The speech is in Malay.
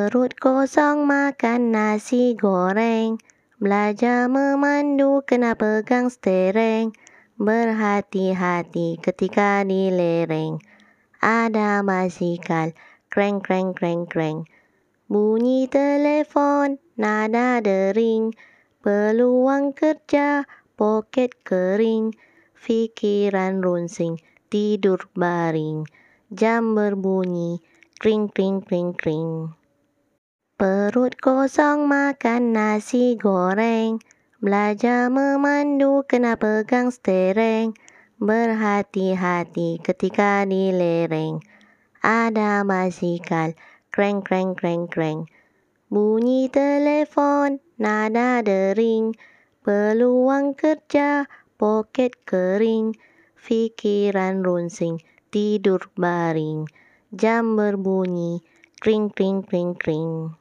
Perut kosong makan nasi goreng. Belajar memandu kena pegang stereng Berhati-hati ketika di lereng Ada basikal kreng kreng kreng kreng. Bunyi telefon nada dering. Peluang kerja poket kering. Fikiran runsing tidur baring. Jam berbunyi kring kring kring kring Perut kosong makan nasi goreng. Belajar memandu kena pegang stereng Berhati-hati ketika di lereng Ada basikal kreng kreng kreng kreng. Bunyi telefon nada dering. Peluang kerja poket kering. Fikiran runsing tidur baring. Jam berbunyi kring kring kring kring